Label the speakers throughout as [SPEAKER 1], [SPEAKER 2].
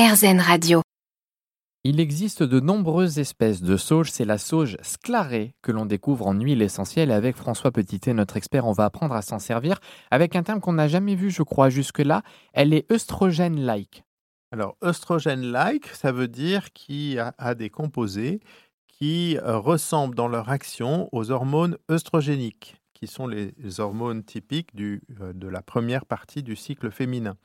[SPEAKER 1] RZN Radio.
[SPEAKER 2] Il existe de nombreuses espèces de sauge. C'est la sauge sclarée que l'on découvre en huile essentielle. Avec François Petitet, notre expert, on va apprendre à s'en servir avec un terme qu'on n'a jamais vu, je crois, jusque-là. Elle est œstrogène-like.
[SPEAKER 3] Alors, œstrogène-like, ça veut dire qu'il a, a des composés qui euh, ressemblent dans leur action aux hormones œstrogéniques, qui sont les hormones typiques du, euh, de la première partie du cycle féminin.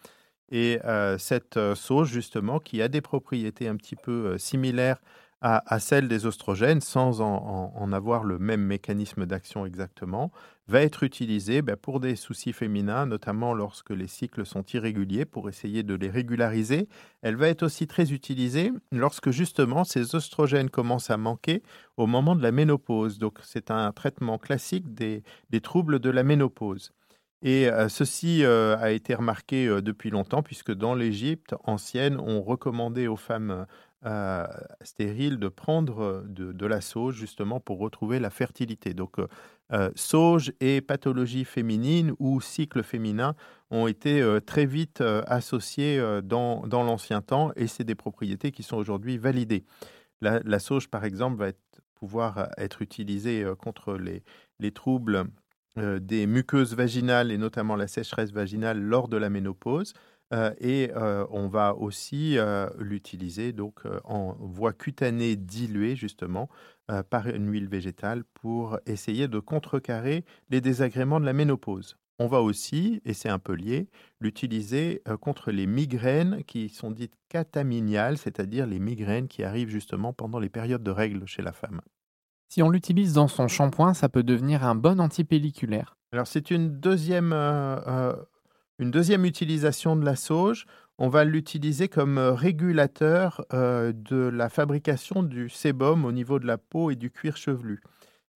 [SPEAKER 3] Et euh, cette euh, sauge, justement, qui a des propriétés un petit peu euh, similaires à, celles des oestrogènes, sans en, avoir le même mécanisme d'action exactement, va être utilisée ben, pour des soucis féminins, notamment lorsque les cycles sont irréguliers, pour essayer de les régulariser. Elle va être aussi très utilisée lorsque, justement, ces oestrogènes commencent à manquer au moment de la ménopause. Donc, c'est un traitement classique des troubles de la ménopause. Et euh, ceci euh, a été remarqué euh, depuis longtemps, puisque dans l'Égypte ancienne, on recommandait aux femmes stériles de prendre de, la sauge justement pour retrouver la fertilité. Donc, sauge et pathologie féminine ou cycle féminin ont été très vite associés dans, l'ancien temps, et c'est des propriétés qui sont aujourd'hui validées. La, sauge, par exemple, va pouvoir être utilisée contre les troubles euh, des muqueuses vaginales et notamment la sécheresse vaginale lors de la ménopause. Euh, et euh, on va aussi l'utiliser donc en voie cutanée diluée justement par une huile végétale pour essayer de contrecarrer les désagréments de la ménopause. On va aussi, et c'est un peu lié, l'utiliser contre les migraines qui sont dites cataminiales, c'est-à-dire les migraines qui arrivent justement pendant les périodes de règles chez la femme.
[SPEAKER 2] Si on l'utilise dans son shampoing, ça peut devenir un bon antipelliculaire.
[SPEAKER 3] Alors c'est une deuxième, euh, euh, une deuxième utilisation de la sauge. On va l'utiliser comme euh, régulateur de la fabrication du sébum au niveau de la peau et du cuir chevelu.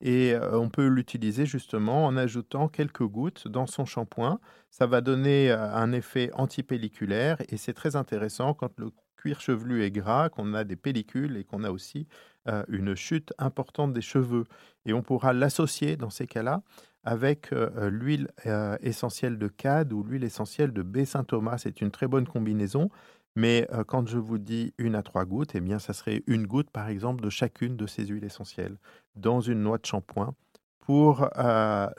[SPEAKER 3] Et on peut l'utiliser justement en ajoutant quelques gouttes dans son shampoing. Ça va donner un effet antipelliculaire et c'est très intéressant quand le cuir chevelu est gras, qu'on a des pellicules et qu'on a aussi euh, une chute importante des cheveux. Et on pourra l'associer dans ces cas-là avec euh, l'huile euh, essentielle de cad ou l'huile essentielle de baie Saint-Thomas. C'est une très bonne combinaison. Mais quand je vous dis une à trois gouttes, eh bien, ça serait une goutte, par exemple, de chacune de ces huiles essentielles dans une noix de shampoing pour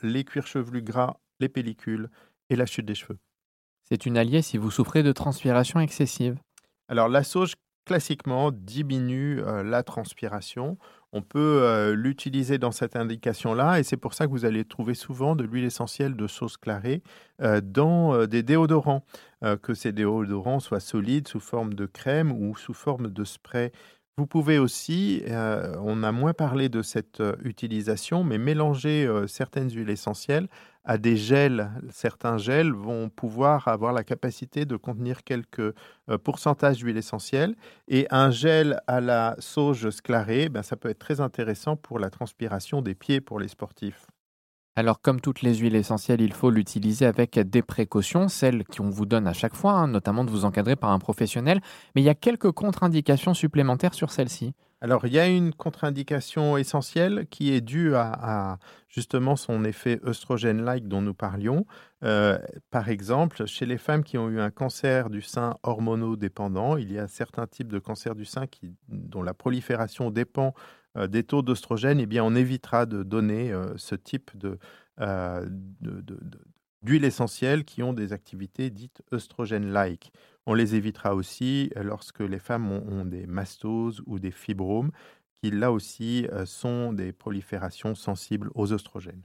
[SPEAKER 3] les cuirs chevelus gras, les pellicules et la chute des cheveux.
[SPEAKER 2] C'est une alliée si vous souffrez de transpiration excessive.
[SPEAKER 3] Alors, la sauge, classiquement, diminue euh, la transpiration. On peut euh, l'utiliser dans cette indication-là, et c'est pour ça que vous allez trouver souvent de l'huile essentielle de sauge clarée euh, dans des déodorants, que ces déodorants soient solides sous forme de crème ou sous forme de spray. Vous pouvez aussi, on a moins parlé de cette utilisation, mais mélanger certaines huiles essentielles à des gels. Certains gels vont pouvoir avoir la capacité de contenir quelques euh, pourcentages d'huile essentielle. Et un gel à la sauge sclarée, ben, ça peut être très intéressant pour la transpiration des pieds pour les sportifs.
[SPEAKER 2] Alors comme toutes les huiles essentielles, il faut l'utiliser avec des précautions, celles qu'on vous donne à chaque fois, hein, notamment de vous encadrer par un professionnel. Mais il y a quelques contre-indications supplémentaires sur celle-ci.
[SPEAKER 3] Alors, il y a une contre-indication essentielle qui est due à, justement son effet œstrogène-like dont nous parlions. Euh, par exemple, chez les femmes qui ont eu un cancer du sein hormonodépendant, il y a certains types de cancers du sein dont la prolifération dépend euh, des taux d'oestrogène. Eh bien, on évitera de donner euh, ce type de, de- de- de- d'huiles essentielles qui ont des activités dites œstrogène-like. On les évitera aussi euh, lorsque les femmes ont, des mastoses ou des fibromes, qui là aussi euh, sont des proliférations sensibles aux oestrogènes.